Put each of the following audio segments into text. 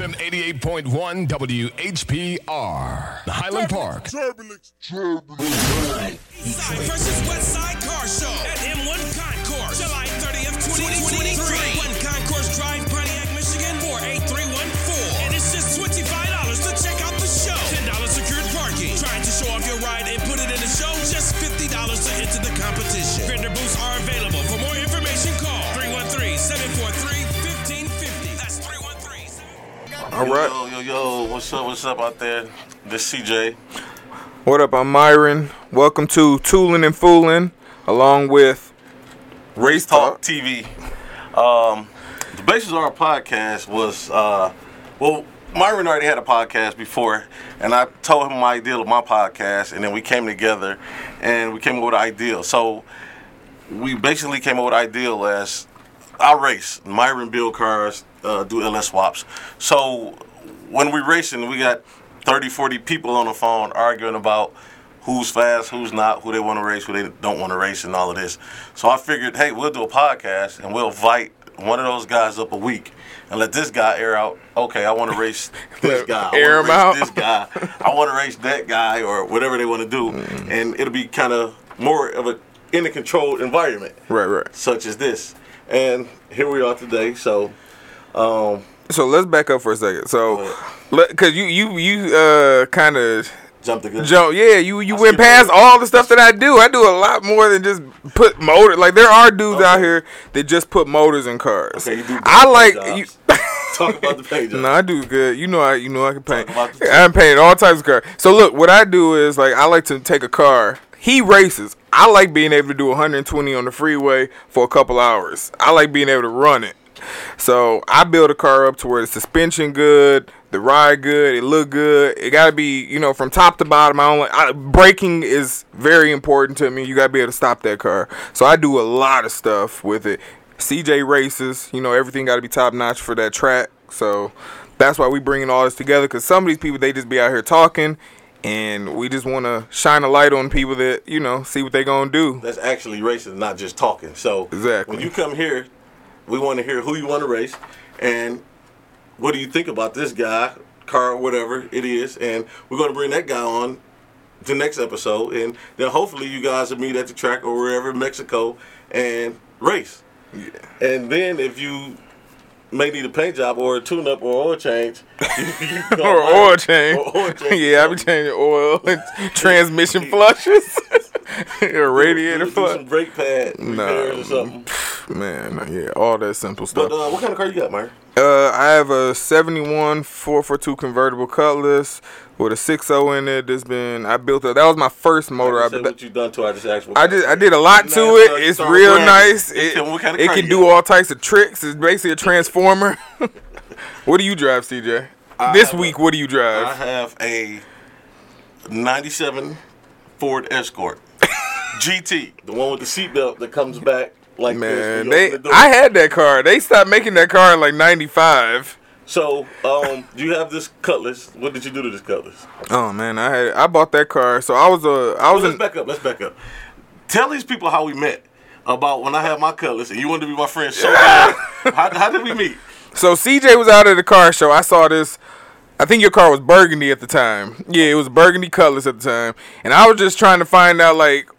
FM 88.1 WHPR. Highland Park. Turbulence. Side versus West Side Car Show All right. Yo, yo, yo, what's up, what's up out there? This CJ. What up? I'm Myron. Welcome to Toolin' and Foolin', along with Race Talk TV. Um, the basis of our podcast was, uh, well, Myron already had a podcast before, and I told him my idea of my podcast, and then we came together and we came up with an ideal. So we basically came up with an ideal as our race. Myron build cars, uh, do LS swaps. So when we racing, we got 30, 40 people on the phone arguing about who's fast, who's not, who they want to race, who they don't want to race, and all of this. So I figured, hey, we'll do a podcast and we'll invite one of those guys up a week and let this guy air out. Okay, I want to race this guy. I Air him out. race This guy. I want to race that guy, or whatever they want to do, Mm. and it'll be kind of more of a in a controlled environment right, right. such as this. And here we are today. So, um, So let's back up for a second. So, because you you you uh kind of jump the gun. jump, yeah, you you I went past all the stuff that I do. I do a lot more than just put motor. Like there are dudes out here that just put motors in cars. Okay, you do I like you. Talk about the page. No, I do good. You know I you know I can paint. Talk about the- I'm painting all types of cars. So look, what I do is like I like to take a car. He races. I like being able to do 120 on the freeway for a couple hours. I like being able to run it. So I build a car up to where the suspension good, the ride good, it look good. It gotta be, you know, from top to bottom. I like I, braking is very important to me. You gotta be able to stop that car. So I do a lot of stuff with it. CJ races, you know, everything gotta be top notch for that track. So that's why we bringing all this together. Cause some of these people they just be out here talking, and we just want to shine a light on people that you know see what they're gonna do. That's actually racing, not just talking. So, Exactly. when you come here, we want to hear who you want to race and what do you think about this guy, car, whatever it is. And we're going to bring that guy on the next episode. And then hopefully you guys will meet at the track or wherever in Mexico and race. Yeah. And then if you may need a paint job or a tune up or oil change, you, you can call or oil change. Or oil change. yeah, I be changing oil and transmission flushes or radiator Do- do some flush. brake pad repairs or something. Man, yeah, all that simple stuff. But uh, what kind of car you got, man? Uh, I have a 71 442 convertible Cutlass with a 6.0 in it. That's been I built it. That was my first motor. I I, what you done to. it, I just. I did I did a lot to it. It's real bragging. nice. It, tell me what kind of it can do all types of tricks. It's basically a transformer. what do you drive, CJ? this have a- week, what do you drive? I have a '97 Ford Escort GT, the one with the seatbelt that comes back like Man, this. when you they the. I had that car. They stopped making that car in like '95. So, um, you have this Cutlass. What did you do to this Cutlass? Oh man, I had I bought that car. So I was a I Well, was let's in back up. Let's back up. Tell these people how we met. About when I had my Cutlass and you wanted to be my friend so bad. how, how did we meet? So CJ was out at the car show. I saw this. I think your car was burgundy at the time. Yeah, it was burgundy Cutlass at the time. And I was just trying to find out, like,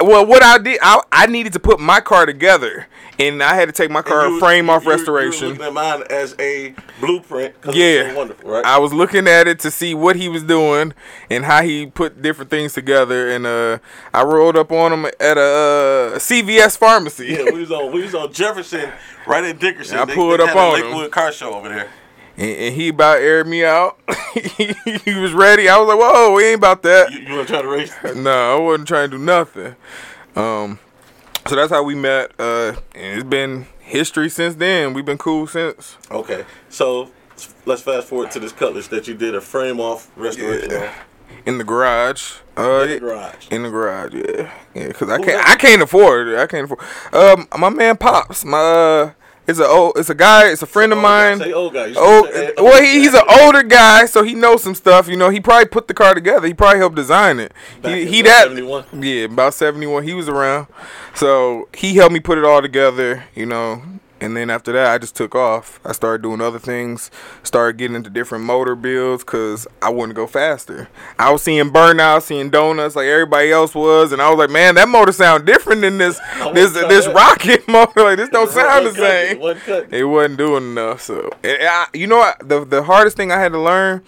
well, what I did, I, I needed to put my car together. And I had to take my car frame off you- restoration. You looking at mine as a blueprint. Yeah, so wonderful, right? I was looking at it to see what he was doing and how he put different things together, and uh, I rolled up on him at a uh, CVS pharmacy. Yeah, we was on we was on Jefferson, right at Dickerson. I They- pulled they up on him. Lakewood car show over there. And, and he about aired me out. he was ready. I was like, "Whoa, we ain't about that." You, you want to try to race? no, I wasn't trying to do nothing. Um, so that's how we met. Uh, and it's been history since then. We've been cool since. Okay, so let's fast forward to this Cutlass that you did a frame off restoration Yeah. In the garage. Uh, in the garage. In the garage, yeah, yeah. Cause I Who can't. I can't afford it. I can't afford. Um, my man pops, my uh, it's a old, it's a guy, it's a friend of mine. Say old guy. You Oh, well, he, he's an older guy, so he knows some stuff. You know, he probably put the car together. He probably helped design it. Back he he that 71? yeah, about seventy one. He was around, so he helped me put it all together. You know, And then after that, I just took off. I started doing other things, started getting into different motor builds because I wanted to go faster. I was seeing burnout, seeing donuts like everybody else was, and I was like, man, that motor sound different than this this this that. rocket motor. Like this don't sound the same. It wasn't doing enough. So, I, you know what? The the hardest thing I had to learn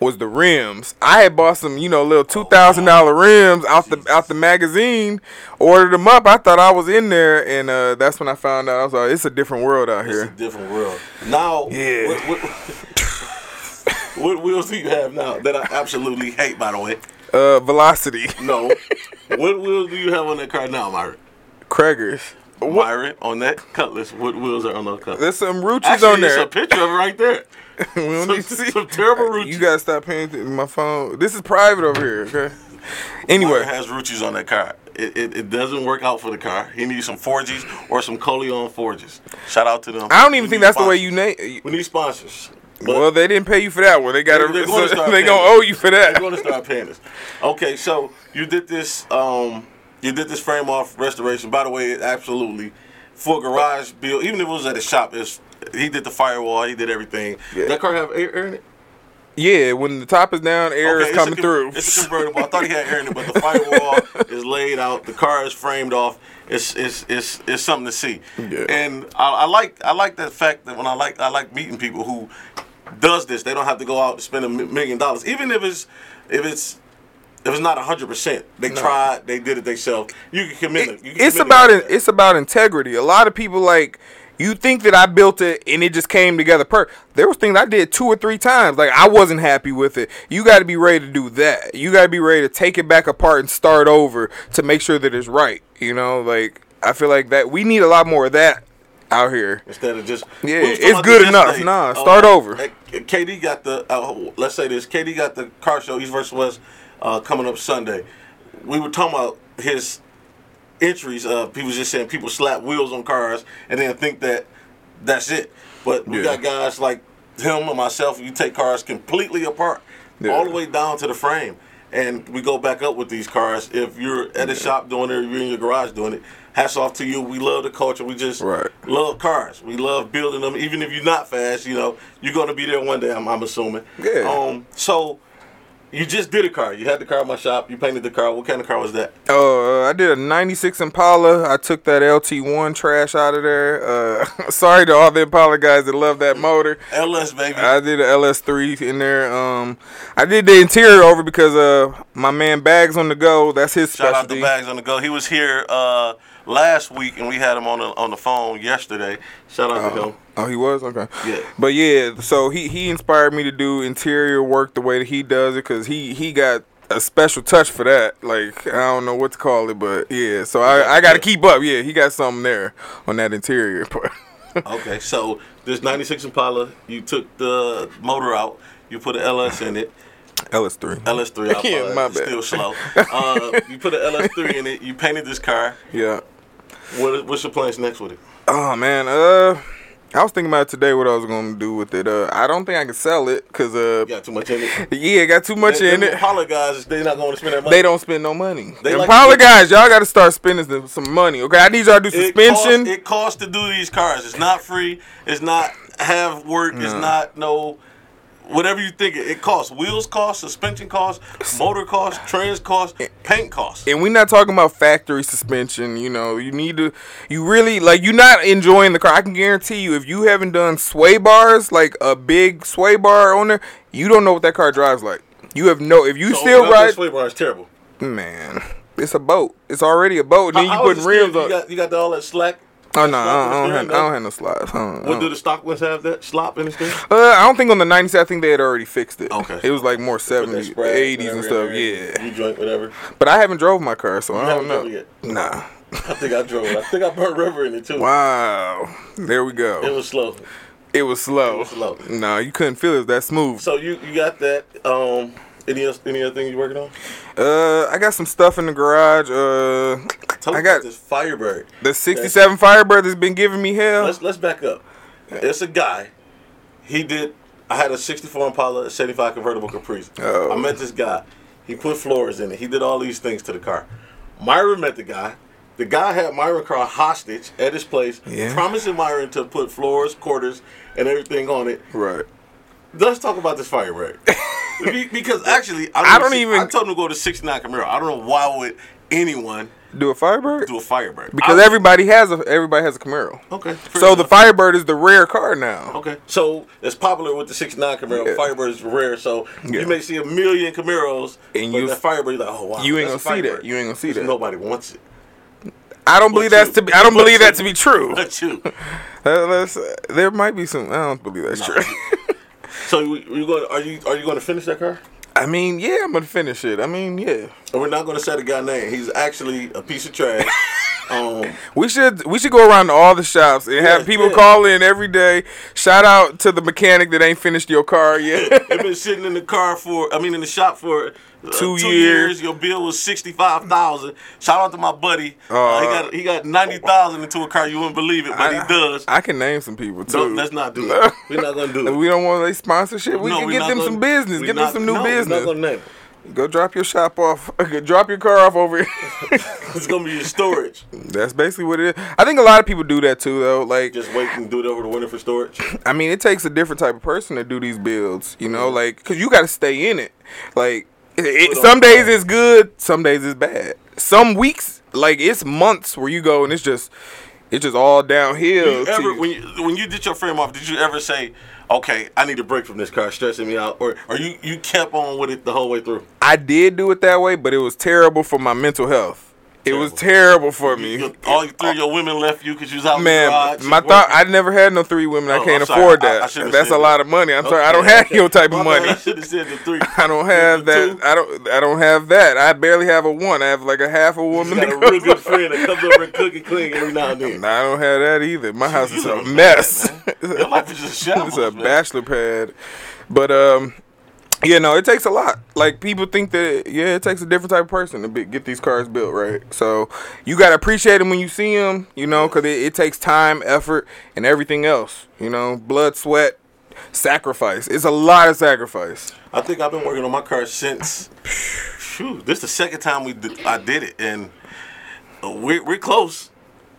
was the rims. I had bought some, you know, little two thousand dollar rims out the out the magazine. Ordered them up. I thought I was in there, and uh, that's when I found out. I was like, it's a different world out It's a here. different world. Now, Yeah. what, what, what wheels do you have now that I absolutely hate, by the way? Uh, Velocity, No. what wheels do you have on that car now, Myron? Cragars. Myron, on that Cutlass, what wheels are on those Cutlass? There's some Actually, on there. a picture of it right there. we don't some, need to see. some terrible Ruccis. You gotta stop paying to my phone. This is private over here. Okay. Anyway, Myron has Ruccis on that car. It, it, it doesn't work out for the car. He needs some Forges or some Coleon Forges. Shout out to them. I don't even We think that's the way you name. We need sponsors. But Well, they didn't pay you for that one. They got They're- to. they're they gonna owe you for that. They're going to start paying us. Okay, so you did this. Um, you did this frame off restoration. By the way, absolutely for garage build. Even if it was at a shop, it's he did the firewall. He did everything. Yeah. That car have air, air in it. Yeah, when the top is down, air Okay, is it's a coming through. It's a convertible. I thought he had air in it, but the firewall is laid out. The car is framed off. It's it's it's, it's something to see. Yeah. And I, I like I like the fact that when I like I like meeting people who does this. They don't have to go out and spend a million dollars, even if it's if it's if it's not hundred percent. They tried. They did it themselves. You can commit it. You can it's commit about it it, it's about integrity. A lot of people like you think that I built it and it just came together per there was things I did two or three times. Like I wasn't happy with it. You gotta be ready to do that. You gotta be ready to take it back apart and start over to make sure that it's right. You know, like I feel like that we need a lot more of that out here. instead of just Yeah, was it's good enough. Nah, start over. uh, KD got the uh, let's say this. KD got the car show East versus West uh, coming up Sunday. We were talking about his entries. Uh, people just saying people slap wheels on cars and then think that that's it. But we Yeah. got guys like him and myself. You take cars completely apart, Yeah. all the way down to the frame. And we go back up with these cars. If you're at a shop doing it, or you're in your garage doing it, hats off to you. We love the culture. We just Right. love cars. We love building them. Even if you're not fast, you know, you're gonna be there one day. I'm, I'm assuming. Yeah. Um. So, you just did a car. You had the car in my shop. You painted the car. What kind of car was that? Uh, I did a '96 Impala. I took that LT1 trash out of there. Uh, sorry to all the Impala guys that love that motor. LS baby. I did a LS3 in there. Um, I did the interior over because uh, my man Bags on the go. That's his Shout out specialty. to Bags on the Go. He was here uh, last week, and we had him on the on the phone yesterday. Shout out to him. Oh, he was okay. Yeah. But yeah, so he he inspired me to do interior work the way that he does it because he he got a special touch for that. Like I don't know what to call it, but yeah. So I I got to keep up. Yeah, he got something there on that interior part. Okay, so this '96 Impala, you took the motor out. You put an LS in it. LS3. LS3. I Yeah, my bad. Still slow. Uh, you put an LS3 in it. You painted this car. Yeah. What, what's your plans next with it? Oh man, uh, I was thinking about today what I was gonna do with it. Uh, I don't think I can sell it because uh, You got too much in it. yeah, got too much Them in it. Impala guys, they're not going to spend that money. They don't spend no money. They like Impala guys, y'all got to start spending some- money. Okay, I need y'all to do It suspension. costs, it costs to do these cars. It's not free. It's not have work. It's not no whatever you think it, it costs. Wheels cost, suspension cost, motor cost, trans cost, paint cost. and we're not talking about factory suspension. You know, you need to, you really like, you're not enjoying the car. I can guarantee you, if you haven't done sway bars, like a big sway bar on there, you don't know what that car drives like. You have no. If you So, still ride, sway bar is terrible. man, it's a boat. It's already a boat. Then you How- how putting is the steering? rims on. You got you got all that slack. Oh no, I don't, I don't have, I no? don't have no slides. I don't- What do the stock ones have? That slop in the steering. Uh, I don't think on the 90s. I think they had already fixed it. Okay. It was like more 70s, Sprag, 80s and stuff. in Yeah. You drink whatever. But I haven't drove my car, so I don't know. drove Nah. I think I drove it. I think I burnt rubber in it too. Wow. There we go. It was slow. It was slow. It was slow. Nah, you couldn't feel it. That smooth. So you you got that. Um, any else, any other thing you working on? Uh, I got some stuff in the garage. Uh, Tell I got about this Firebird. the 67 Firebird that's been giving me hell. Let's let's back up. It's a guy. He did. I had a '64 Impala, a '75 convertible Caprice. Oh. I met this guy. He put floors in it. He did all these things to the car. Myra met the guy. The guy had Myron car hostage at his place, Yeah. promising Myron to put floors, quarters, and everything on it. Right. Let's talk about this Firebird. Be- because actually, I, I don't see- even- I told him to go to 69 Camaro. I don't know why would anyone Do a Firebird? do a Firebird. because I- everybody has a everybody has a Camaro. Okay. So the. Firebird is the rare car now. Okay. So it's popular with the 69 Camaro. Yeah. Firebird is rare. So Yeah. you may see a million Camaros, And you- that Firebird, like, oh wow. you ain't gonna see that. You ain't gonna see that. Nobody wants it. I don't believe But that's to be. I don't but believe you- that to be true. But you. Uh, there might be some. I don't believe that's true. So you, you going? Are you are you going to finish that car? I mean, yeah, I'm gonna finish it. I mean, yeah. And we're not going to say the guy name. He's actually a piece of trash. um, We should we should go around to all the shops and have Yeah, people yeah. call in every day. Shout out to the mechanic that ain't finished your car yet. they've been sitting in the car for. I mean, in the shop for. Uh, Two two years. Your bill was sixty five thousand. Shout out to my buddy. Uh, he got he got ninety thousand into a car. You wouldn't believe it, but he does. I can name some people too. Don't, let's not do that. We're not gonna do it. we don't want their sponsorship. We No, can get them gonna- some business. Get not- them some new no, business. not gonna name it. Go drop your shop off. drop your car off over here. It's gonna be your storage. That's basically what it is. I think a lot of people do that too, though. Like, Just wait and do it over the winter for storage. I mean, it takes a different type of person to do these builds, you know, like because you got to stay in it. Like, it, it- Put on some days it's good, some days it's bad. Some weeks, like it's months where you go and it's just, it's just all downhill. You ever, you. when you when you did your frame off, did you ever say, "Okay, I need a break from this car, stressing me out," or or you you kept on with it the whole way through? I did do it that way, but it was terrible for my mental health. It was terrible for me. Your- all three of your women left you because you was out Man, my thought I never had no three women. I Oh, can't I'm sorry. afford I- I that. That's a that. lot of money. I'm sorry. I don't Okay, have your type My of money. I should have said the three. I don't have that. two. I don't. I don't have that. I barely have a one. I have like a half a You woman. got to a real good friend that comes over and cook and clean every now and then. Nah, I don't have that either. My house is a mess. that. Your life is just shambles, it's a bachelor pad. But um, yeah, no, it takes a lot. Like people think that yeah, it takes a different type of person to be, get these cars built, right? So you gotta appreciate them when you see them, you know, because it, it takes time, effort, and everything else. You know, blood, sweat, sacrifice. It's a lot of sacrifice. I think I've been working on my car since. Phew, this is the second time we did, I did it, and uh, we're we're close.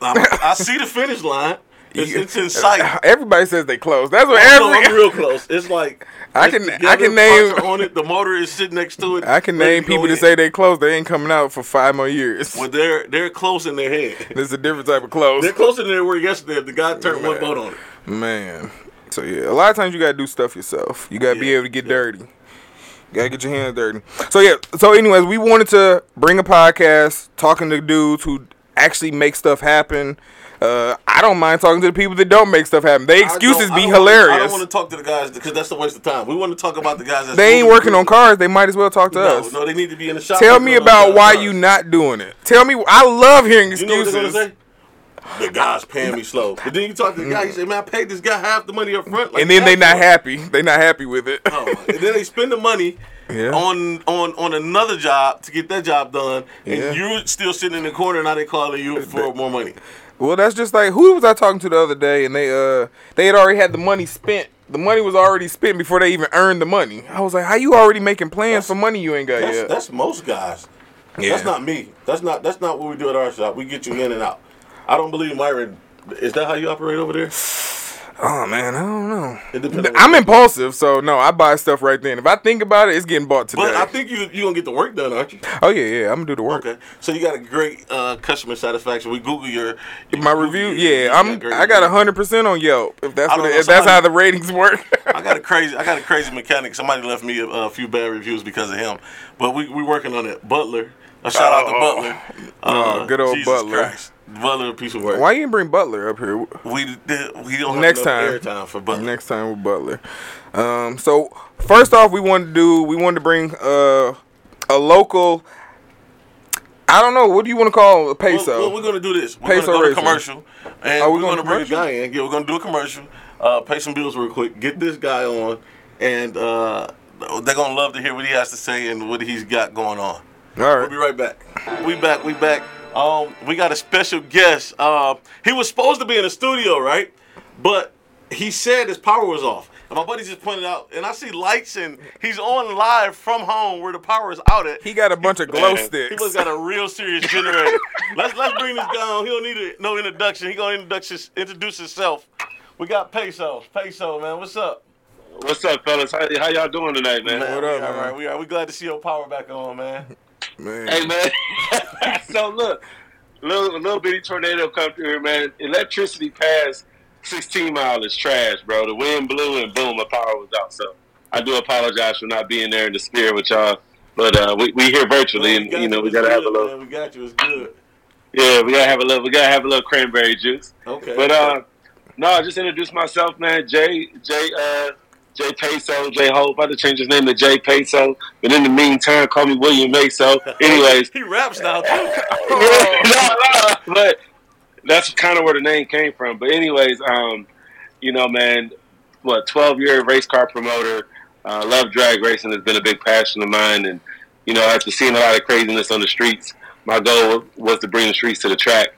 I'm, I see the finish line. It's, it's in sight. Everybody says they close. That's what Oh, no, every. I'm real close. It's like I can- I can name- on it. The motor is sitting next to it. I can name people to say they close. They ain't coming out for five more years. Well, they're they're close in their head. This is a different type of close. They're closer than they were yesterday. If the guy turned one boat on it. Man. So yeah, a lot of times you gotta do stuff yourself. You gotta be able to get yeah. dirty. You gotta get your hands dirty. So yeah. So anyways, we wanted to bring a podcast talking to dudes who actually make stuff happen. Uh, I don't mind talking to the people that don't make stuff happen. They excuses be wanna- I don't want to talk to the guys because that's a waste of time. We want to talk about the guys. That's they ain't working on cars. They might as well talk to No, us. no, they need to be in the shop. Tell me about why cars. you not doing it. Tell me. I love hearing You know what excuses. gonna say? The guy's paying me slow. But then you talk to the guy, he say, "Man, I paid this guy half the money up front." Like, and then they not what- happy. They not happy with it. Oh, and then they spend the money Yeah. on on on another job to get that job done, and Yeah. you're still sitting in the corner. And now they calling you for more money. Well, that's just like who was I talking to the other day, and they uh they had already had the money spent. The money was already spent before they even earned the money. I was like, how you already making plans for money you ain't got That's, yet? that's most guys. Yeah. That's not me. That's not that's not what we do at our shop. We get you in and out. I don't believe Myron. Is that how you operate over there? Oh man, I don't know. It depends I'm impulsive, so no, I buy stuff right then. If I think about it, it's getting bought today. But I think you you gonna get the work done, aren't you? oh yeah, yeah, I'm gonna do the work. Okay, so you got a great uh, customer satisfaction. We Google your, you My Google review, your- yeah, I'm. great I got reviews. hundred percent on Yelp. If that's what know, if that's how the ratings work. I got a crazy, I got a crazy mechanic. Somebody left me a, a few bad reviews because of him, but we we working on it. Butler, a shout out to Oh. Butler. Uh, Oh, good old Jesus Butler. Christ. Butler, a piece of work. Why you didn't bring Butler up here? We we don't have Next enough time. for Butler. Next time with Butler. Um, so first off, we wanted to do we wanted to bring uh, a local. I don't know what do you want to call a Well, peso? well, we're gonna do this. We're Peso gonna go to commercial, and Oh, we we're going gonna bring a guy in. Yeah, we're gonna do a commercial. Uh, pay some bills real quick. Get this guy on, and uh, they're gonna love to hear what he has to say and what he's got going on. All right. We'll be right back. We back. We back. Um, we got a special guest. Uh, he was supposed to be in the studio, right? But he said his power was off. And my buddy just pointed out, and I see lights, and he's on live from home where the power is out at. He got a bunch of glow Man, sticks. He must got a real serious generator. let's let's bring this guy on. He don't need a, no introduction. He gonna introduce introduce himself. We got Peso. Peso, man, what's up? What's up, fellas? How, how y'all doing tonight, man? What up, all man? right. We are. We glad to see your power back on, man. Man. Hey, man. So look, little a little bitty tornado come through here, man. Electricity past 16 mile is trash, bro. The wind blew and boom, my power was out. So I do apologize for not being there in the spirit with y'all. But uh, we we here virtually, Man, and got you know we gotta have a little. Man. We got you. It's good. Yeah, we gotta have a little. We gotta have a little cranberry juice. Okay. But uh, no, I just introduced myself, man. Jay, Jay, uh, Jay Peso, Jay Hope. I had to change his name to Jay Peso. But in the meantime, call me William Meso. Anyways, he raps now too. no, no, but that's kind of where the name came from. But anyways, um, you know, man, what twelve year race car promoter. Uh, love drag racing has been a big passion of mine, and you know, after seeing a lot of craziness on the streets, my goal was to bring the streets to the track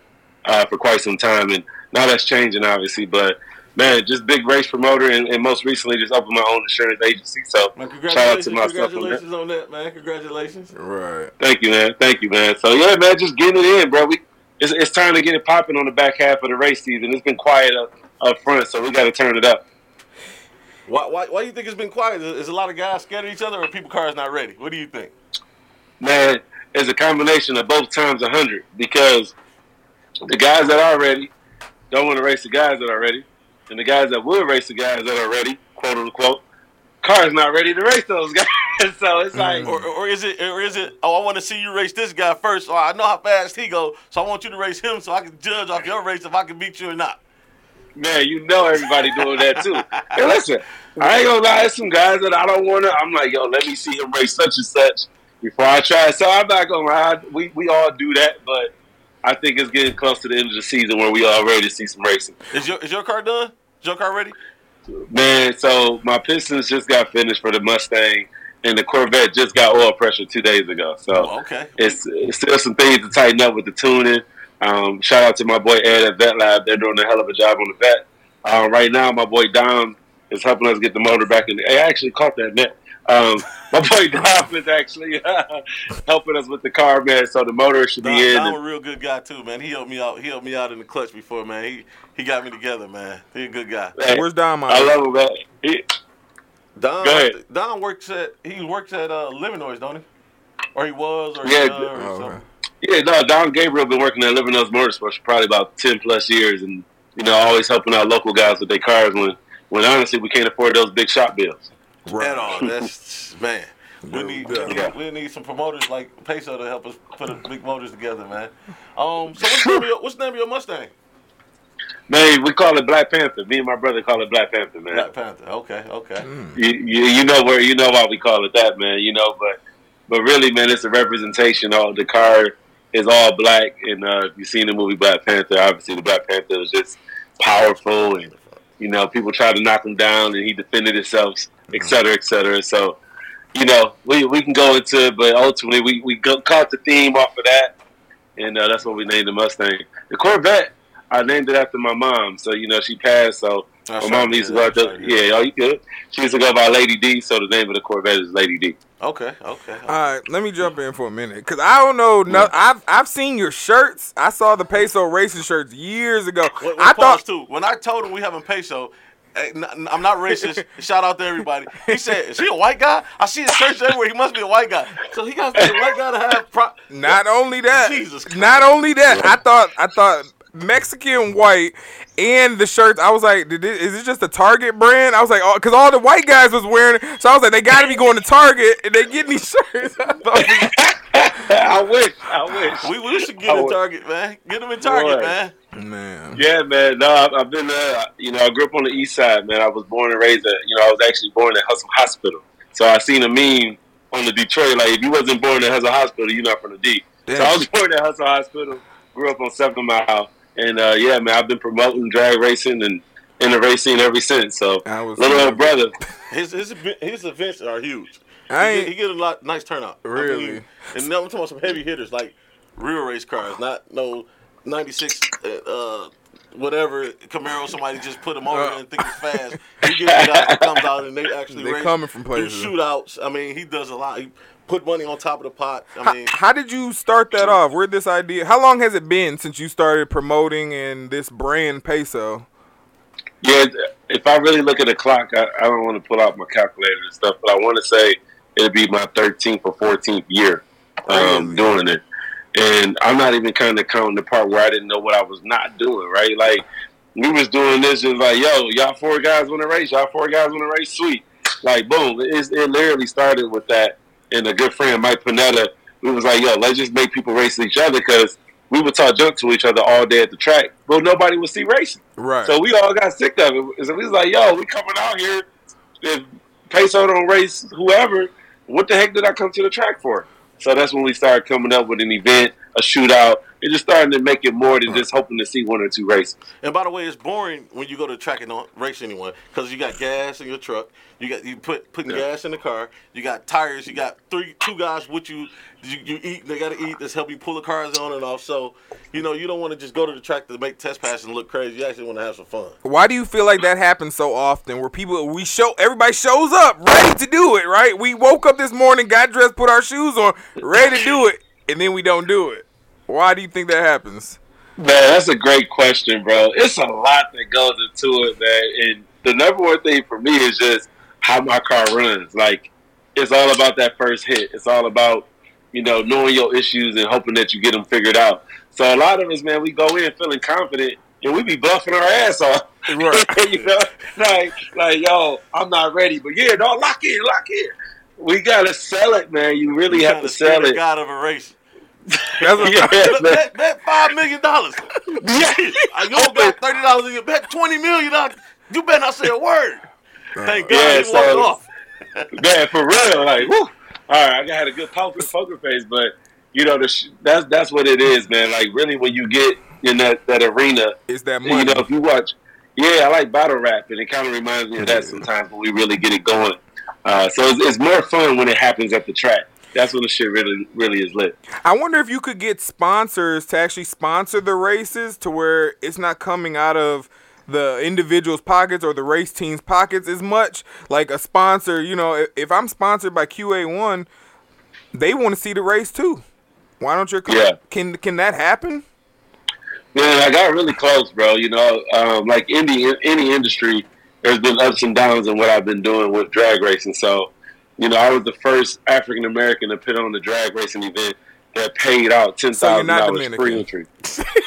uh, for quite some time, and now that's changing, obviously. But man, just big race promoter, and, and most recently just opened my own insurance agency. So Man, shout out congratulations, to myself on that. on that, man. Congratulations. Right. Thank you, man. Thank you, man. So yeah, man, just getting it in, bro. We it's, it's time to get it popping on the back half of the race season. It's been quiet up, up front, so we got to turn it up. Why, why, why do you think it's been quiet? Is, is a lot of guys scared of each other, or people cars not ready? What do you think? Man, it's a combination of both times a hundred because the guys that are ready don't want to race the guys that are ready, and the guys that would race the guys that are ready, quote unquote, cars not ready to race those guys. so it's mm. like, Or, or is it, or is it? Oh, I want to see you race this guy first. Or I know how fast he go, so I want you to race him, so I can judge off your race if I can beat you or not. man, you know everybody doing that too. And listen, I ain't gonna lie, there's some guys that I don't want to. I'm like, yo, let me see him race such and such before I try. So I'm not gonna lie, we we all do that, but I think it's getting close to the end of the season where we all ready to see some racing. Is your is your car done? Is your car ready? Man, so my Pistons just got finished for the Mustang, and the Corvette just got oil pressure two days ago. So Oh, okay. it's, it's still some things to tighten up with the tuning. Um, shout out to my boy Ed at Vette Lab; they're doing a hell of a job on the vet. Um, right now, my boy Dom is helping us get the motor back in. The, I actually caught that net. Um, my boy Dom is actually helping us with the car, man. So the motor should Don, be in. Don a real good guy too, man. He helped me out. He helped me out in the clutch before, man. He he got me together, man. He a good guy. Hey, Where's Dom I at? love him, man. He, Don, Go. Don works at he works at uh, Livernois, don't he? Or he was, or Yeah, he done, or Oh, something. okay. Yeah, no, Don Gabriel been working at Livernois Motorsports for probably about ten plus years, and you know, always helping out local guys with their cars when, when honestly we can't afford those big shop bills. At all. That's man. We need Yeah. we need some promoters like Peso to help us put the big motors together, man. Um, so what's the name of your, what's the name of your Mustang? Man, we call it Black Panther. Me and my brother call it Black Panther, man. Black Panther. Okay, okay. Mm. You, you, you know where you know why we call it that, man. You know, but but really, man, it's a representation. All the car is all black, and uh, you've seen the movie Black Panther, obviously the Black Panther was just powerful, and you know, people tried to knock him down, and he defended himself, et cetera, et cetera. So, you know, we we can go into it, but ultimately, we we go, caught the theme off of that, and uh, that's what we named the Mustang. The Corvette, I named it after my mom. So you know, she passed, so. That's My right, mom used to go out that's there. yeah. Yeah, oh, you good. She used to go by Lady D, so the name of the Corvette is Lady D. Okay, okay. All right, let me jump in for a minute because I don't know. No, I've I've seen your shirts. I saw the Peso racing shirts years ago. Wait, wait, I pause thought too. When I told him we having peso, eh, n- n- I'm not racist. Shout out to everybody. He said, "Is he a white guy? I see his shirts everywhere. He must be a white guy." So he got to be a white guy to have. Pro- not only that, Jesus Christ. not only that. I thought I thought Mexican white and the shirts. I was like, did it, is it just a Target brand? I was like, oh, because all the white guys was wearing. it. So I was like, they got to be going to Target and they getting these shirts. I thought I wish. I wish. we, we should get a Target, man. Get them in Target, Boy. man. Man, Yeah, man. No, I've, I've been there. You know, I grew up on the east side, man. I was born and raised at, you know, I was actually born at Hutzel Hospital. So I seen a meme on the Detroit, like, if you wasn't born at Hutzel Hospital, you're not from the D. So I was born at Hutzel Hospital, grew up on Seven Mile. And, uh, yeah, man, I've been promoting drag racing and in the racing ever since. So, I was- little old brother. His his his events are huge. I he, ain't- get, he get a lot nice turnout. I Really? mean, and now I'm talking about some heavy hitters like real race cars, not no '96 uh, whatever Camaro, somebody just put him over there and think it's fast. He gets guys that comes out and they actually They race, coming from do places. shootouts. I mean, he does a lot. He put money on top of the pot. I mean, How did you start that off? Where this idea? How long has it been since you started promoting in this brand peso? Yeah, if I really look at the clock, I, I don't want to pull out my calculator and stuff, but I want to say it'll be my 13th or 14th year um, doing it. And I'm not even kind of counting the part where I didn't know what I was not doing, right? Like, we was doing this and like, yo, y'all four guys want to race, y'all four guys want to race, sweet. Like, boom. It, it literally started with that. And a good friend, Mike Panetta, we was like, yo, let's just make people race each other because we would talk junk to each other all day at the track, but nobody would see racing. Right. So we all got sick of it. So we was like, yo, we coming out here. If Peso don't race whoever, what the heck did I come to the track for? So that's when we started coming up with an event, a shootout, and just starting to make it more than just hoping to see one or two races. And by the way, it's boring when you go to track and don't race anyone because you got gas in your truck. You got you put putting gas in the car. You got tires. You got three two guys with you. You, you eat. They got to eat. That's help you pull the cars on and off. So you know you don't want to just go to the track to make test passes and look crazy. You actually want to have some fun. Why do you feel like that happens so often? Where people we show everybody shows up ready to do it, right? We woke up this morning, got dressed, put our shoes on, ready to do it, and then we don't do it. Why do you think that happens? Man, that's a great question, bro. It's a lot that goes into it, man. And the number one thing for me is just how my car runs. Like, it's all about that first hit. It's all about, you know, knowing your issues and hoping that you get them figured out. So a lot of us, man, we go in feeling confident and we be bluffing our ass off. Right. you know, like, like, yo, I'm not ready, but yeah, no, lock in, lock in. We gotta sell it, man. You really have to sell scared the it. God of a race. That's what, Yeah, Bet, bet, bet five million dollars. Yeah. I you only got thirty dollars in your bet. Twenty million dollars. You better not say a word. Thank God Yeah, you so- walked off. Man, for real, like, whew. All right, I had a good poker, poker face, but you know, the sh- that's that's what it is, man. Like, really, when you get in that that arena, it's that money. you know, if you watch, yeah, I like battle rap, and it kind of reminds me of that sometimes when we really get it going. Uh, so it's, it's more fun when it happens at the track. That's when the shit really, really is lit. I wonder if you could get sponsors to actually sponsor the races to where it's not coming out of the individual's pockets or the race team's pockets as much. Like a sponsor, you know, if, if I'm sponsored by QA1, they want to see the race too. Why don't your Yeah. can can that happen? Man, I got really close, bro. You know, um, like any any industry, there's been ups and downs in what I've been doing with drag racing. So, you know, I was the first African American to put on the drag racing event that paid out ten So you're thousand not dollars Dominican. free entry.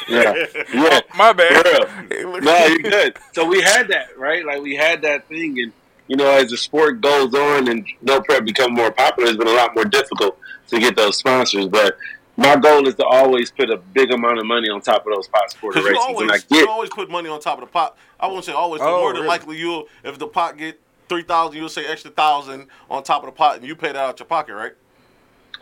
yeah, yeah. Oh, my bad. For. No, you're good. So we had that, right? Like we had that thing, and you know, as the sport goes on and no prep become more popular, it's been a lot more difficult to get those sponsors. But my goal is to always put a big amount of money on top of those spots for the Because you races, and I always, you get. always put money on top of the pot. I won't say always, but Oh, more than really? likely you'll, if the pot get three thousand, you'll say extra thousand on top of the pot, and you pay that out your pocket, right?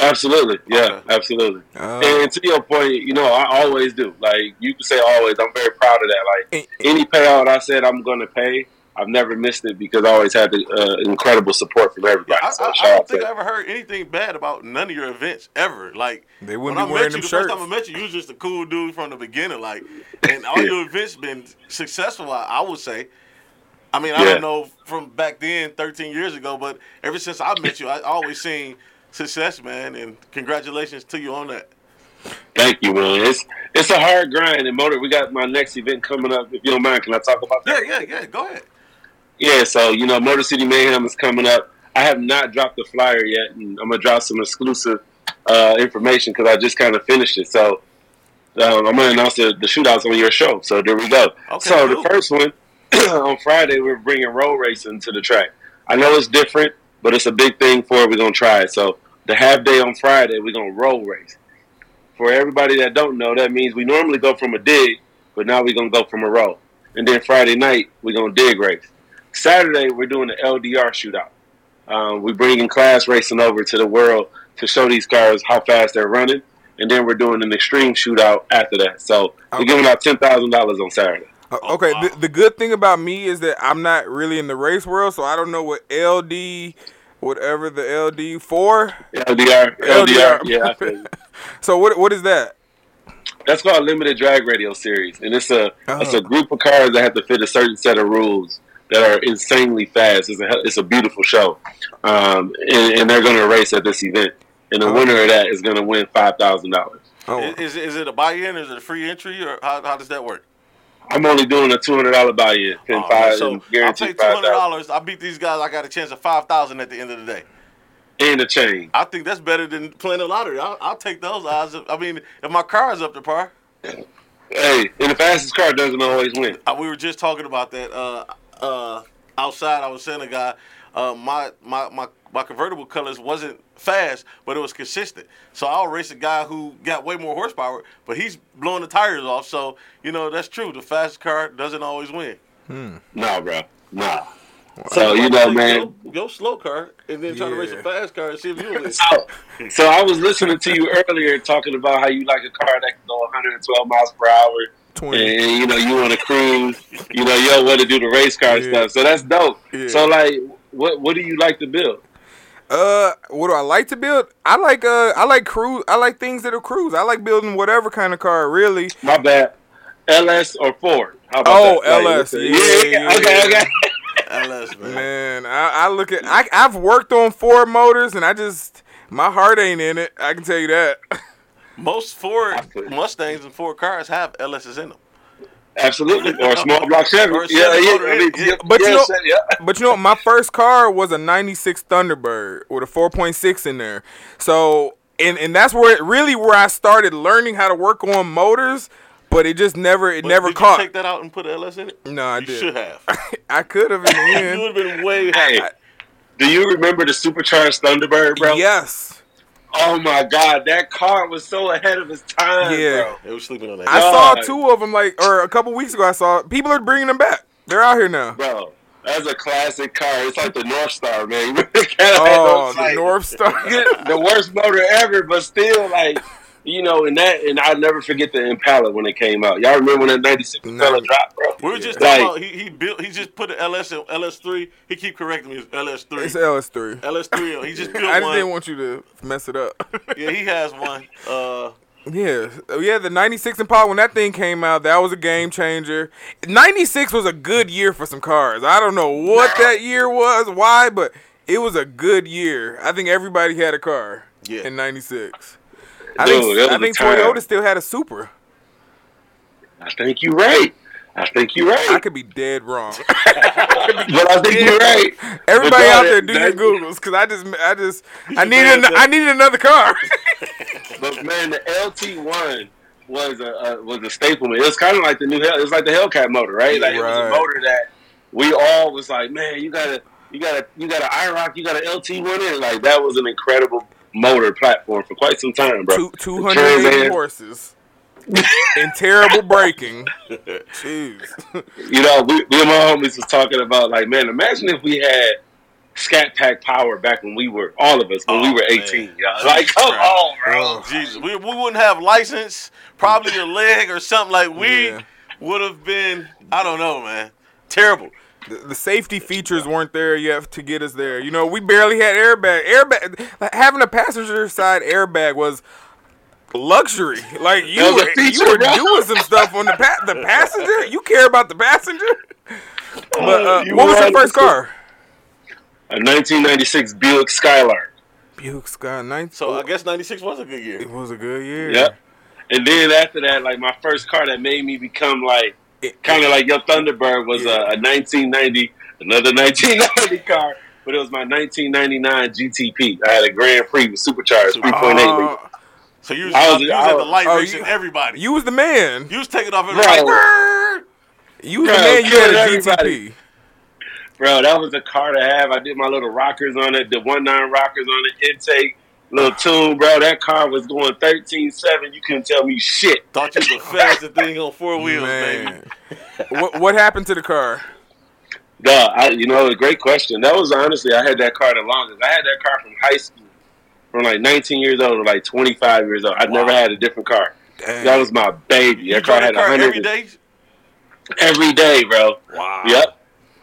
Absolutely, yeah, Okay. absolutely. Oh. And to your point, you know, I always do. Like you can say always. I'm very proud of that. Like any payout I said I'm going to pay, I've never missed it because I always had the uh, incredible support from everybody. I, so I, I don't out to think I ever heard anything bad about none of your events ever. Like They when wouldn't I be wearing met you, them the shirts. first time I met you, you was just a cool dude from the beginning. Like, and all your events been successful. I, I would say. I mean, I Yeah. don't know from back then, 13 years ago, but ever since I met you, I always seen success, man. And congratulations to you on that. Thank you, man. It's it's a hard grind. And motor, we got my next event coming up. If you don't mind, can I talk about that? Yeah, yeah, yeah. Go ahead. Yeah, so you know, Motor City Mayhem is coming up. I have not dropped the flyer yet, and I'm gonna drop some exclusive uh, information because I just kind of finished it. So um, I'm gonna announce the, the shootouts on your show. So there we go. Okay, so cool. the first one on Friday, we're bringing road racing to the track. I know it's different, but it's a big thing for it. We're gonna try it. So the half day on Friday, we're gonna road race. For everybody that don't know, that means we normally go from a dig, but now we're gonna go from a row. And then Friday night, we're gonna dig race. Saturday, we're doing the LDR shootout. Um, we're bringing class racing over to the world to show these cars how fast they're running, and then we're doing an extreme shootout after that. So we're giving out ten thousand dollars on Saturday. Uh, Okay, the, the good thing about me is that I'm not really in the race world, so I don't know what LD, whatever the LD for. LDR, LDR, yeah. I feel you. So what what is that? That's called limited drag radial series, and it's a it's Oh. a group of cars that have to fit a certain set of rules that are insanely fast. It's a it's a beautiful show, um, and, and they're going to race at this event, and the Oh. winner of that is going to win five thousand dollars. Oh, Is, is it a buy-in? Is it a free entry, or how, how does that work? I'm only doing a two hundred dollar buy-in, and Oh, five, so I pay two hundred dollars. I beat these guys. I got a chance of five thousand at the end of the day. and a chain. I think that's better than playing the lottery. I'll, I'll take those odds. I mean, if my car is up to par. Hey, and the fastest car doesn't always win. Uh, we were just talking about that uh, uh, outside. I was saying a guy, uh, my, my my my convertible colors wasn't fast, but it was consistent. So I'll race a guy who got way more horsepower, but he's blowing the tires off. So you know that's true. The fastest car doesn't always win. Hmm. No, bro, nah. So you know, man. go, go slow car and then try to race a fast car and see if you win. So, so I was listening to you earlier talking about how you like a car that can go 112 miles per hour, 20. and you know you want to cruise. You know you don't want to do the race car Yeah. stuff. So that's dope. Yeah. So like, what what do you like to build? Uh, what do I like to build? I like uh, I like cruise. I like things that are cruise. I like building whatever kind of car. Really. My bad. LS or Ford? How about Oh, that? LS. yeah, Yeah, yeah, yeah, Okay, okay. LS man. Man, I, I look at I I've worked on Ford motors and I just my heart ain't in it. I can tell you that. Most Ford. Mustangs and Ford cars have LSs in them. Absolutely. Or a small block Chevy. Or a yeah, yeah. I mean, yeah. yeah, But you know- Chevy, yeah. But you know, my first car was a '96 Thunderbird with a 4.6 in there. So, and and that's where really where I started learning how to work on motors. But it just never it But never did caught. You take that out and put an LS in it. No, I you did. should have. I could have in the you would have been way. Hey, do you remember the supercharged Thunderbird, bro? Yes, Oh my God, that car was so ahead of its time, Yeah. bro. They were sleeping on that. I God. saw two of them like, or a couple weeks ago. I saw people are bringing them back. They're out here now. Bro, that's a classic car. It's like the Northstar, man. Oh, It's the Northstar. the worst motor ever, but still, like, you know, and that, and I'll never forget the Impala when it came out. Y'all remember when that '96 Impala No. dropped, bro? we were just Like- talking about he, he built. He just put an LS in LS3. He keep correcting me. It's LS3. It's LS3. LS3. He just built I just one. didn't want you to mess it up. yeah, he has one. Uh, Yeah, yeah. The '96 Impala when that thing came out, that was a game changer. '96 was a good year for some cars. I don't know what that year was, why, but it was a good year. I think everybody had a car Yeah. in '96. I Dude, think I think. Toyota still had a Supra. I think you're right. I think you're right. I could be dead wrong. but I think you're right. Everybody out there, do your googles, cause I just, I just, I needed, an. I needed another car. But man, the LT1 was a, a was a staple. Man. It was kind of like the new Hell. It was like the Hellcat motor, right? Like it was a motor that we all was like, man, you got to you got to you got an IROC, you got an LT1 in. Like that was an incredible motor platform for quite some time, bro. Two, 280 horses. and terrible braking. Jeez. You know, we, me and my homies was talking about like, man, imagine if we had Scat Pack power back when we were all of us when we Oh, were eighteen. y'all. Like, come Christ. on, bro. Oh, Jesus, we, we wouldn't have license, probably a leg or something like we Yeah. would have been. I don't know, man. Terrible. The, the safety features weren't there yet to get us there. You know, we barely had airbag. Airbag like, having a passenger side airbag was luxury. Like you That was a were, feature, you were bro. doing some stuff on the pa- the passenger. You care about the passenger. But uh, You what was your first car? A 1996 Buick Skylark. Buick Sky 9. So I guess '96 was a good year. it was a good year. Yep. And then after that, like my first car that made me become like It- kind of like your Thunderbird was Yeah. a, a 1990, another 1990 car, but it was my 1999 GTP. I had a Grand Prix with supercharged 3.8. Uh, So you was, I was- you was I at the light oh, racing you- everybody. You, you was the man. You was taking off and Bro. You was Bro, the man. You killing had a everybody. GTP. Bro, that was a car to have. I did my little rockers on it, the one nine rockers on the intake, little tune, bro. That car was going 13.7. You couldn't tell me shit. thought you was the fastest thing on four wheels, baby. Man. what what happened to the car? Duh, I, you know, a great question. That was honestly, I had that car the longest. I had that car from high school, from like 19 years old to like 25 years old. I'd Wow. never had a different car. Dang. That was my baby. You That car had that car 100 every day. every day, bro. Wow. Yep,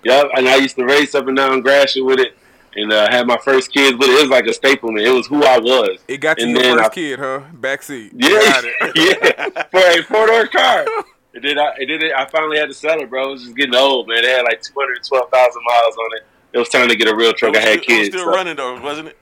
yep. And I used to race up and down Gratiot with it. And uh, had my first kids but it. It was like a staple, man. It was who I was. It got you And your first I- kid, huh? Backseat. Yeah, it. yeah, for a four door car. And then I, I finally had to sell it, bro. It was just getting old, man. It had like two hundred twelve thousand miles on it. It was time to get a real truck. I had still- it was kids. still so- running though, wasn't it?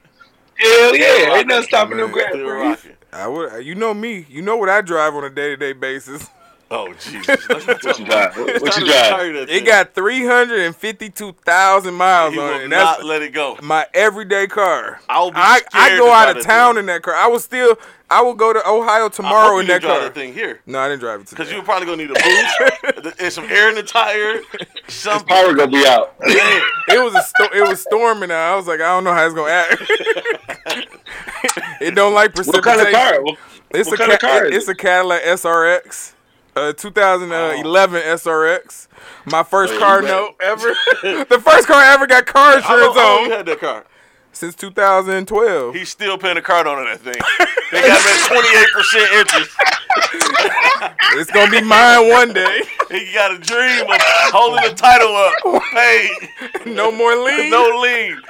Hell yeah, rocking. ain't nothing stopping them Man. grab rocking. I would. You know me. You know what I drive on a day to day basis. Oh Jesus! Let's What you about drive? it. What you time to drive? It thing. got three hundred and fifty two thousand miles He on will it. And that's not let it go. my everyday car. I'll be I, I go out of town thing. in that car. I will still. I will go to Ohio I tomorrow hope you in that didn't drive car. that thing here. No, I didn't drive it Because you're probably gonna need a boost and some air in the tire. Some Power gonna be out. it was a sto- it was storming out. I was like, I don't know how it's gonna act. it don't like precipitation. What precipitation. kind of car? What, It's what a kind of ca- car it- is it's a Cadillac SRX, uh, 2011 SRX. My first Oh, car note ever. the first car I ever got car insurance you on had that car? Since 2012. He's still paying a card on that thing. They got that 28% interest. It's gonna be mine one day. He got a dream of holding the title up. Hey, No more lien. no lien.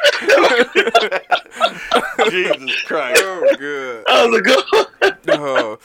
Jesus Christ. Oh, good. That was a good one. Oh,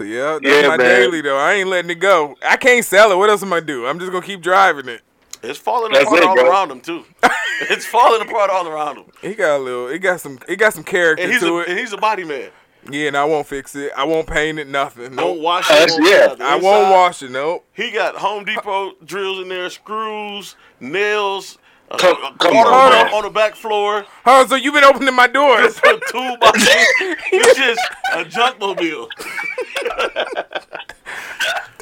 yeah, that's Yeah, my man. daily though. I ain't letting it go. I can't sell it. What else am I do? I'm just gonna keep driving it. It's falling That's apart it, all bro. around him too. It's falling apart all around him. He got a little. It got some. It got some character And he's to a it. and he's a body man. yeah, and I won't fix it. I won't paint it. Nothing. Don't Nope. wash Uh, it. that's- yeah. nothing. I won't Inside, wash it. Nope. He got Home Depot drills in there, screws, nails, a, Come- come quarter on, man. on the back floor, Oh, so you've been opening my doors? a toolbox. it's just a junk mobile.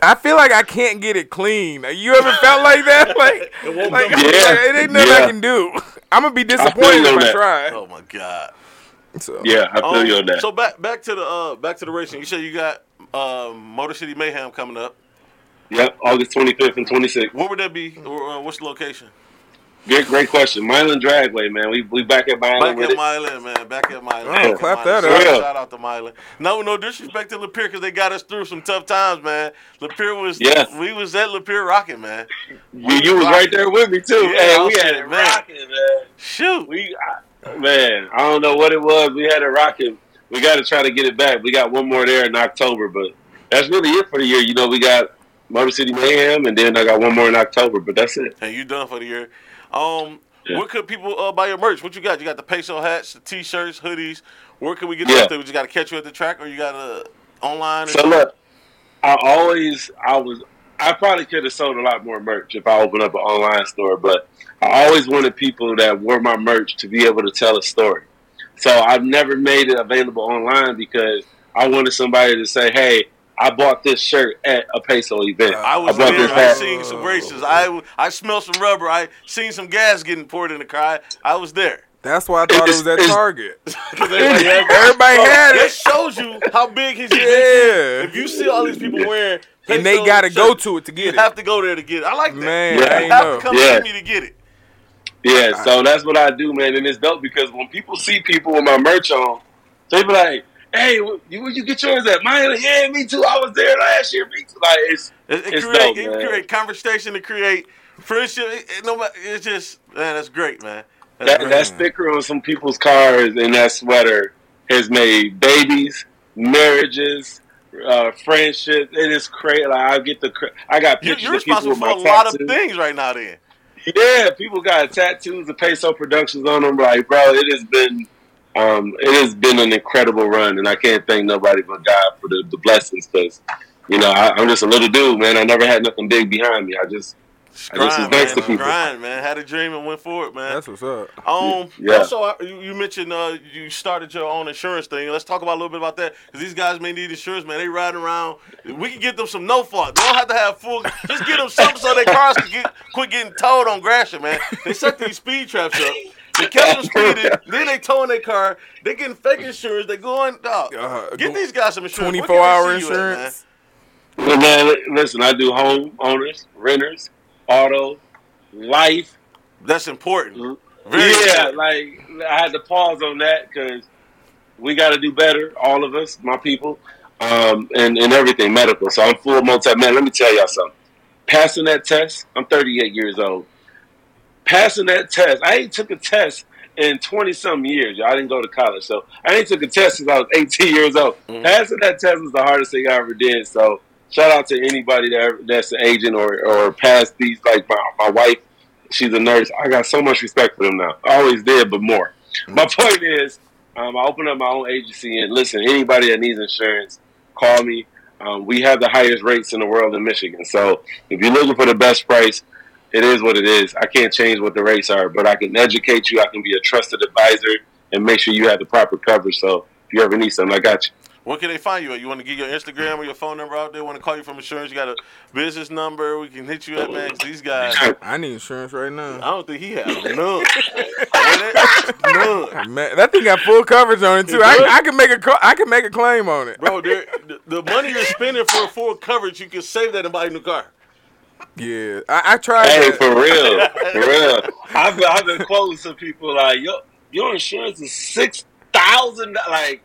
I feel like I can't get it clean. You ever felt like that? Like, won't like, come out. it ain't nothing I can do. I'm gonna be disappointed you if on I that. try. Oh my god. So, Yeah, I feel Um, you on that. So back back to the uh back to the racing. You said you got um, Motor City Mayhem coming up. yep, August 25th and 26th. Where would that be? Or, uh, what's the location? Great, great question. Milan Dragway, man. We we back at Milan Back with at it. Milan, man. Back at Milan. Oh, Back at clap Milan. that up. Shout, shout out to Milan. No, no disrespect to Lapeer because they got us through some tough times, man. Lapeer was, Yeah. we was at Lapeer rocking, man. You, you was right there with me too. Yeah, hey, we had it man. rocking, man. Shoot. We, I, man, I don't know what it was. We had it rocking. We got to try to get it back. We got one more there in October, but that's really it for the year. You know, we got Motor City Mayhem, and then I got one more in October. But that's it. And you done for the year. Um, Yeah. where could people uh, buy your merch? What you got? You got the peso hats, the t-shirts, hoodies. Where can we get Yeah. We just got to catch you at the track, or you got to online. So something? look, I always I was I probably could have sold a lot more merch if I opened up an online store, but I always wanted people that wore my merch to be able to tell a story. So I've never made it available online because I wanted somebody to say, "Hey, I bought this shirt at a peso event. I was bought there. this I hat." seen some races. I I smelled some rubber. I seen some gas getting poured in the car. I, I was there. that's why I thought it It's- was at Target. Everybody had- Everybody had That it. shows you how big his Yeah. is. If you see all these people wearing, And they gotta go to it to You get it. have to go there to get it. I like that. Man, Yeah. I ain't have know. to come Yeah. see me to get it. Yeah, so that's what I do, man, and it's dope because when people see people with my merch on, they be like, "Hey, where you get yours at?" Mine, yeah, me too. I was there last year. Me too. Like it's It, it It's create dope, it man. create conversation. It create friendship. It, it's just man, that's great, man. That's that great. that sticker on some people's cars and that sweater has made babies, marriages, uh, friendships. It is crazy. Like I get the, cra- I got pictures you're of people responsible for a lot of things right now. Then Yeah, people got tattoos of Peso Productions on them. Like, bro, it has been, um, it has been an incredible run, and I can't thank nobody but God for the, the blessings. Because, you know, I, I'm just a little dude, man. I never had nothing big behind me. I just, I just was grind, thanks man. to people. Grind, man. Had a dream and went for it, man. That's what's up. Um. Yeah. Also, I- you, you mentioned uh, you started your own insurance thing. Let's talk about a little bit about that because these guys may need insurance, man. They riding around. We can get them some no fault. They don't have to have full. Just get them something so their cars can get quit getting towed on Gratiot, man. They set these speed traps up. They catch them speeding. Then they towing their car. They getting fake insurance. They going dog. Uh, get these guys some insurance. Where 24 can hour they at, man? insurance. Well, man, listen, I do home owners, renters, auto, life. That's important. Very yeah, important. like I had to pause on that because we got to do better, all of us, my people, um, and and everything medical. So I'm full multi man. Let me tell y'all something. Passing that test, I'm 38 years old. Passing that test, I ain't took a test in twenty some years. I didn't go to college, so I ain't took a test since I was eighteen years old. Mm-hmm. Passing that test was the hardest thing I ever did. So shout out to anybody that that's an agent or or passed these. Like my my wife, she's a nurse. I got so much respect for them now. I always did, but more. Mm-hmm. My point is, um, I opened up my own agency and listen. Anybody that needs insurance, call me. Um, we have the highest rates in the world in Michigan. So if you're looking for the best price, it is what it is. I can't change what the rates are, but I can educate you. I can be a trusted advisor and make sure you have the proper coverage. So if you ever need something, I got you. Where can they find you? You want to get your Instagram or your phone number out there? Want to call you from insurance? You got a business number? We can hit you up, man. 'cause these guys, I need insurance right now. I don't think he has none. none. Man, that thing got full coverage on it too. I, I can make a co- I can make a claim on it. Bro, the, the money you're spending for a full coverage, you can save that and buy a new car. Yeah, I, I tried Hey, that. for real, for real. I've been, I've been quoting some people like your your insurance is six thousand. Like,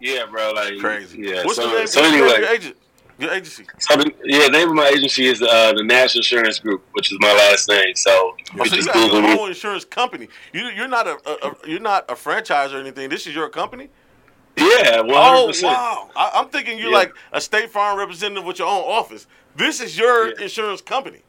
yeah, bro. Like Crazy. Yeah. What's so, the name? so what's the of anyway, your agent? Your agency. so the, yeah, name of my agency is uh, the Nash Insurance Group, which is my last name. So Oh, can so you got Google your own insurance company. You, you're not a, a, a you're not a franchise or anything. This is your company. Yeah, hundred Oh wow! I, I'm thinking you're Yeah. like a State Farm representative with your own office. This is your Yeah. insurance company.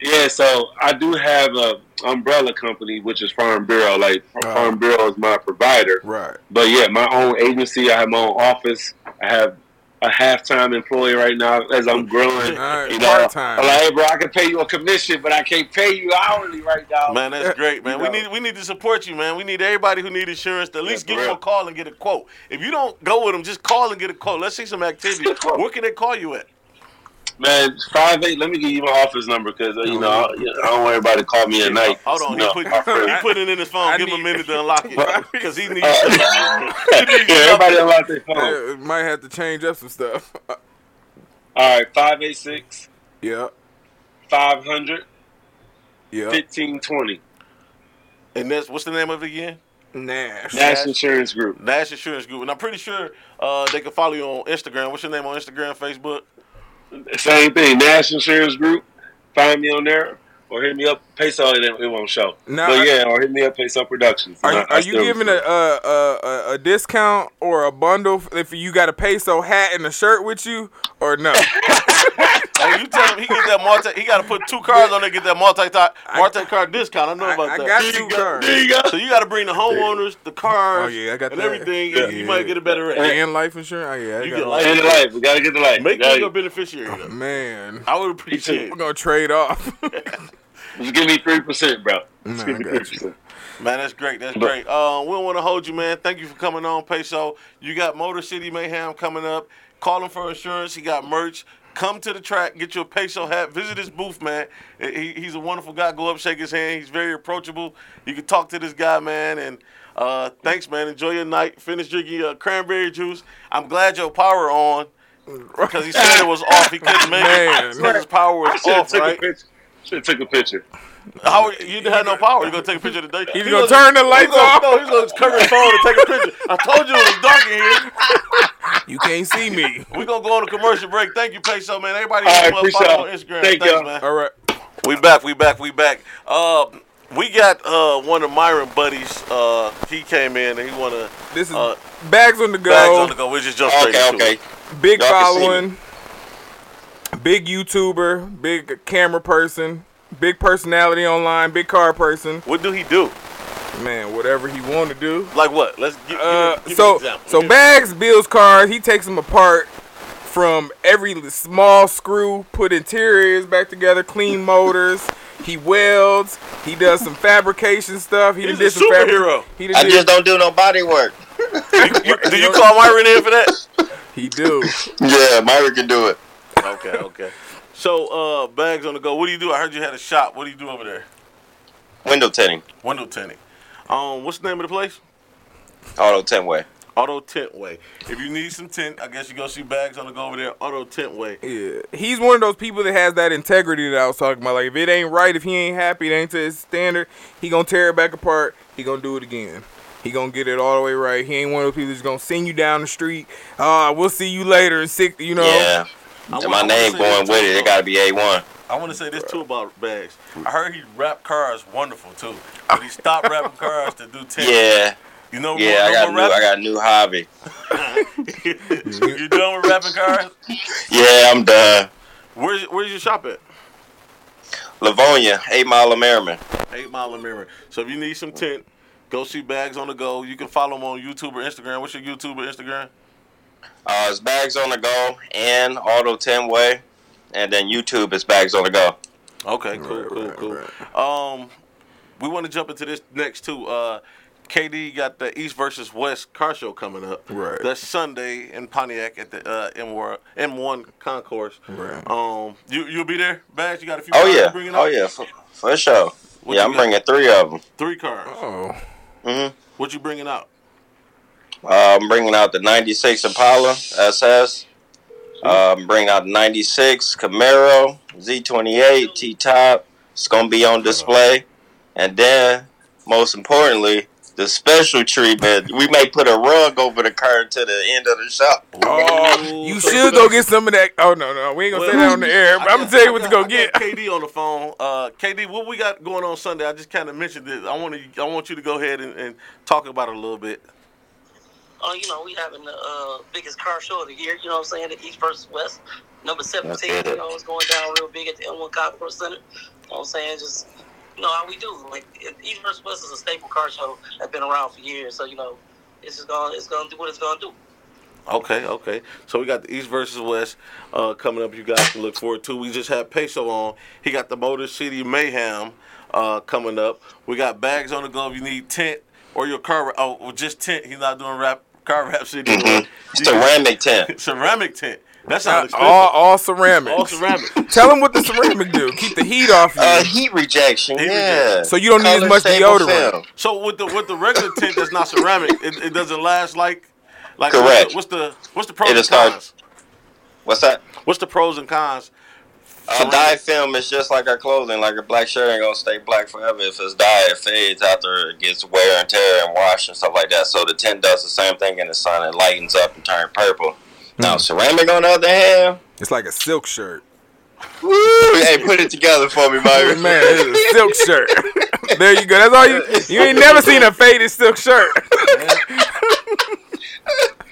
Yeah, so I do have a umbrella company, which is Farm Bureau. Like Farm Bureau is my provider. Right. But yeah, my own agency. I have my own office. I have a half-time employee right now as I'm growing. Alright, you know, part-time. I'm like, hey, bro, I can pay you a commission, but I can't pay you hourly right now. Man, that's great, man. We You know. need we need to support you, man. We need everybody who need insurance to at least for give them a call and get a quote. If you don't go with them, just call and get a quote. Let's see some activity. Where can they call you at? Man, five eight. Let me give you my office number because uh, you know I, I don't want everybody to call me at night. Hold on, You know, he put he put it in his phone. I Give him a minute to unlock it because he needs. Uh, he needs yeah, everybody unlock their phone. Uh, might have to change up some stuff. All right, five eight six yeah. five hundred Yeah. fifteen twenty. and that's what's the name of it again? Nash. Nash Insurance Group. Nash Insurance Group, and I'm pretty sure uh, they can follow you on Instagram. What's your name on Instagram, Facebook? Same thing. Nash Insurance Group. Find me on there or hit me up. Peso, it, it won't show. Now, but yeah, or hit me up. Peso Productions. Are, And you- I- I you giving a, a, a, a- a discount or a bundle if you got a peso hat and a shirt with you or no? Oh, you tell him he get that multi. He got to put two cars on there, get that multi multi car discount. I know I, about I that. got There two you go. cars There you go. So you got to bring the homeowners, the cars, Oh, yeah, I got and that. everything, Yeah. and you might get a better rate. and life insurance. Oh yeah, I You got get life- And life. We gotta get the life. Make Gotta- me your beneficiary. Though. man. I would appreciate We're gonna trade off. Just give me three percent, bro. Just Nah, give me three percent. Man, that's great. That's great. Uh, we don't want to hold you, man. Thank you for coming on, Peso. You got Motor City Mayhem coming up. Call him for insurance. He got merch. Come to the track, get your Peso hat. Visit his booth, man. He, he's a wonderful guy. Go up, shake his hand. He's very approachable. You can talk to this guy, man. And uh, thanks, man. Enjoy your night. Finish drinking your cranberry juice. I'm glad your power on because he said it was off. He couldn't make Man. it. His power was off, right? Should have took a picture. How you didn't have no power? You gonna take a picture of the day? He's gonna turn the lights he's gonna, off. No, he's gonna cover his phone and take a picture. I told you it was dark in here. you can't see me. We're gonna go on a commercial break. Thank you, Peso, man. Everybody, All right, follow appreciate on. Instagram. Thank Thanks, y'all. man. All right. We back. We back. We back. Uh, we got uh one of Myron buddies. Uh, he came in and he wanna This is Uh, bags on the go. bags on the go. We just jump straight Okay, into okay. it. Big Y'all following. Big YouTuber. Big camera person. Big personality online. Big car person. What do he do? Man, whatever he want to do. Like what? Let's give, Uh, give, give so me an example. so Give- Bags builds cars. He takes them apart from every small screw, put interiors back together, clean motors. He welds. He does some fabrication stuff. He He's done a some fabri- superhero. He done I did- just don't do no body work. You- do you call Myron in for that? He do. Yeah, Myra can do it. Okay, okay. So, uh, bags on the go. What do you do? I heard you had a shop. What do you do over there? Window tinting, Window tinting. Um, what's the name of the place? auto tint way. Auto Tint Way. If you need some tint, I guess you go see bags on the go over there. Auto Tint Way. Yeah, he's one of those people that has that integrity that I was talking about. Like, if it ain't right, if he ain't happy, it ain't to his standard, he gonna tear it back apart. He gonna do it again. He gonna get it all the way right. He ain't one of those people that's gonna send you down the street. Uh, we'll see you later in six. You know. Yeah. I And my I name going with too, it. It got to be A1. I want to say this too about bags. I heard he wrap cars wonderful too, but he stopped wrapping cars to do ten. Yeah, You know, yeah. I got more new. I got a new hobby. you done with wrapping cars? Yeah, I'm done. Where's where's your shop at? Livonia, Eight Mile of Merriman. Eight Mile and Mirror. So if you need some tint, go see Bags on the Go. You can follow him on YouTube or Instagram. What's your YouTube or Instagram? Uh, it's Bags on the Go and Auto Tint Way. And then YouTube is Bags on the Go. Okay, cool, Right, cool, right, cool. right. Um, we want to jump into this next too. Uh, KD got the East versus West car show coming up. Right. That's Sunday in Pontiac at the uh, M1 M1 concourse. Right. Um, you you'll be there, Bags. You got a few. Oh, cars yeah. Bringing Oh, up? yeah. For, for sure. What yeah, I'm got? bringing three of them. Three cars. Oh, hmm What you bringing out? Uh, I'm bringing out the 96 Impala SS. Uh, I'm bringing out the 96 Camaro Z28 T-Top. It's going to be on display. And then, most importantly, the special treatment. We may put a rug over the car to the end of the shop. oh, you should go get some of that. Oh no, no, we ain't gonna say that on the air. But I'm gonna tell you what to go I get. KD on the phone. Uh, KD, what we got going on Sunday? I just kind of mentioned it. I want to. I want you to go ahead and, and talk about it a little bit. Uh, you know, we having the uh, biggest car show of the year. You know what I'm saying? The East versus West, number 17. You know, it's going down real big at the M1 Concourse Center. You know what I'm saying? Just, you know, how we do. Like, East versus West is a staple car show that's been around for years. So, you know, it's just going to it's gonna do what it's going to do. Okay, okay. So we got the East versus West uh, coming up. You guys can look forward to. We just had Peso on. He got the Motor City Mayhem uh, coming up. We got bags on the go. If you need tint or your car, oh, well, just tint. He's not doing wrap car wrap shit. anymore. You- Ceramic tint. ceramic tint. That sounds expensive. all, all ceramic. All ceramic. Tell them what the ceramic do. Keep the heat off you. Uh, heat rejection. Heat yeah. rejection. So you don't need as much deodorant. film. So with the with the regular tint that's not ceramic, it, it doesn't last like like Correct. What's the what's the pros It'll and start- What's that? What's the pros and cons? Uh, dye film is just like our clothing. Like a black shirt ain't gonna stay black forever. If it's dyed, it fades after it gets wear and tear and wash and stuff like that. So the tint does the same thing in the sun. It lightens up and turns purple. Now ceramic, on the other hand, It's like a silk shirt. woo, hey, put it together for me, Myron. Man, it's a silk shirt. there you go. That's all you. You ain't never seen a faded silk shirt.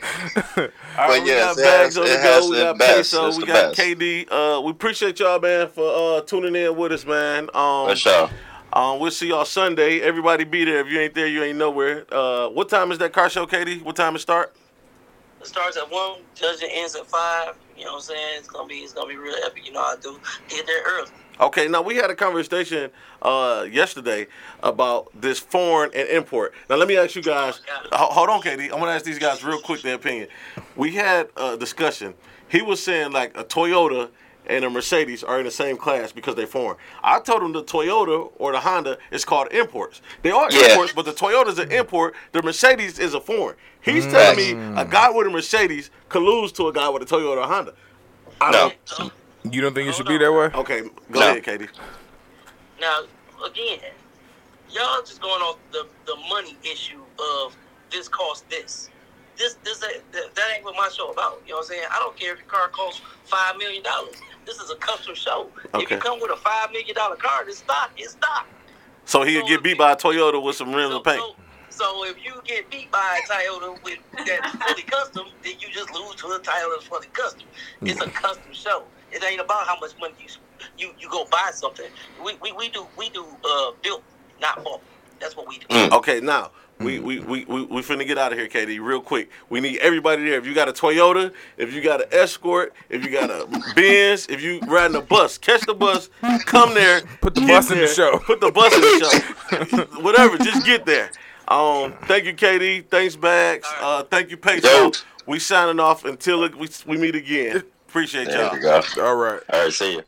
All right, But we yes, got bags has- on the go. We got best. Peso. It's We got best. KD. Uh, we appreciate y'all, man, for uh, tuning in with us, man. Um, For sure. um, we'll see y'all Sunday. Everybody be there. If you ain't there, you ain't nowhere. Uh, what time is that car show, KD? What time it start? It starts at 1, judging ends at 5. You know what I'm saying? It's going to be it's gonna be real epic. You know how I do. Get there early. Okay, now we had a conversation uh, yesterday about this foreign and import. Now let me ask you guys. ho- Hold on, KD. I'm gonna ask these guys real quick their opinion. We had a discussion. He was saying like a Toyota and a Mercedes are in the same class because they're foreign. I told him the Toyota or the Honda is called imports. They are Yeah. imports, but the Toyota is an import. The Mercedes is a foreign. He's telling me a guy with a Mercedes colludes to a guy with a Toyota or Honda. I No. don't. So, You don't think it should be that way? Okay, go No. ahead, KD. Now, again, y'all just going off the, the money issue of this cost this. This this that, that ain't what my show about. You know what I'm saying? I don't care if your car costs five million dollars. This is a custom show. If Okay. you come with a five million dollar car, it's stock. It's stock. So he'll get beat by a Toyota with some rims So, and paint. so, so if you get beat by a Toyota with that fully custom, then you just lose to a Toyota that's fully custom. It's a hmm. custom show. It ain't about how much money you you, you go buy something. We, we, we do we do uh built, not bought. That's what we do. Mm. Okay, now we we, we, we we finna get out of here, KD, real quick. We need everybody there. If you got a Toyota, if you got an Escort, if you got a Benz, if you riding a bus, catch the bus, come there. Put the get bus in the show. Put the bus in the show. Whatever, just get there. Um, thank you, KD. Thanks, Bags. Uh, thank you, Peso. We signing off until we we meet again. Appreciate There y'all. we go. All right. All right, see you.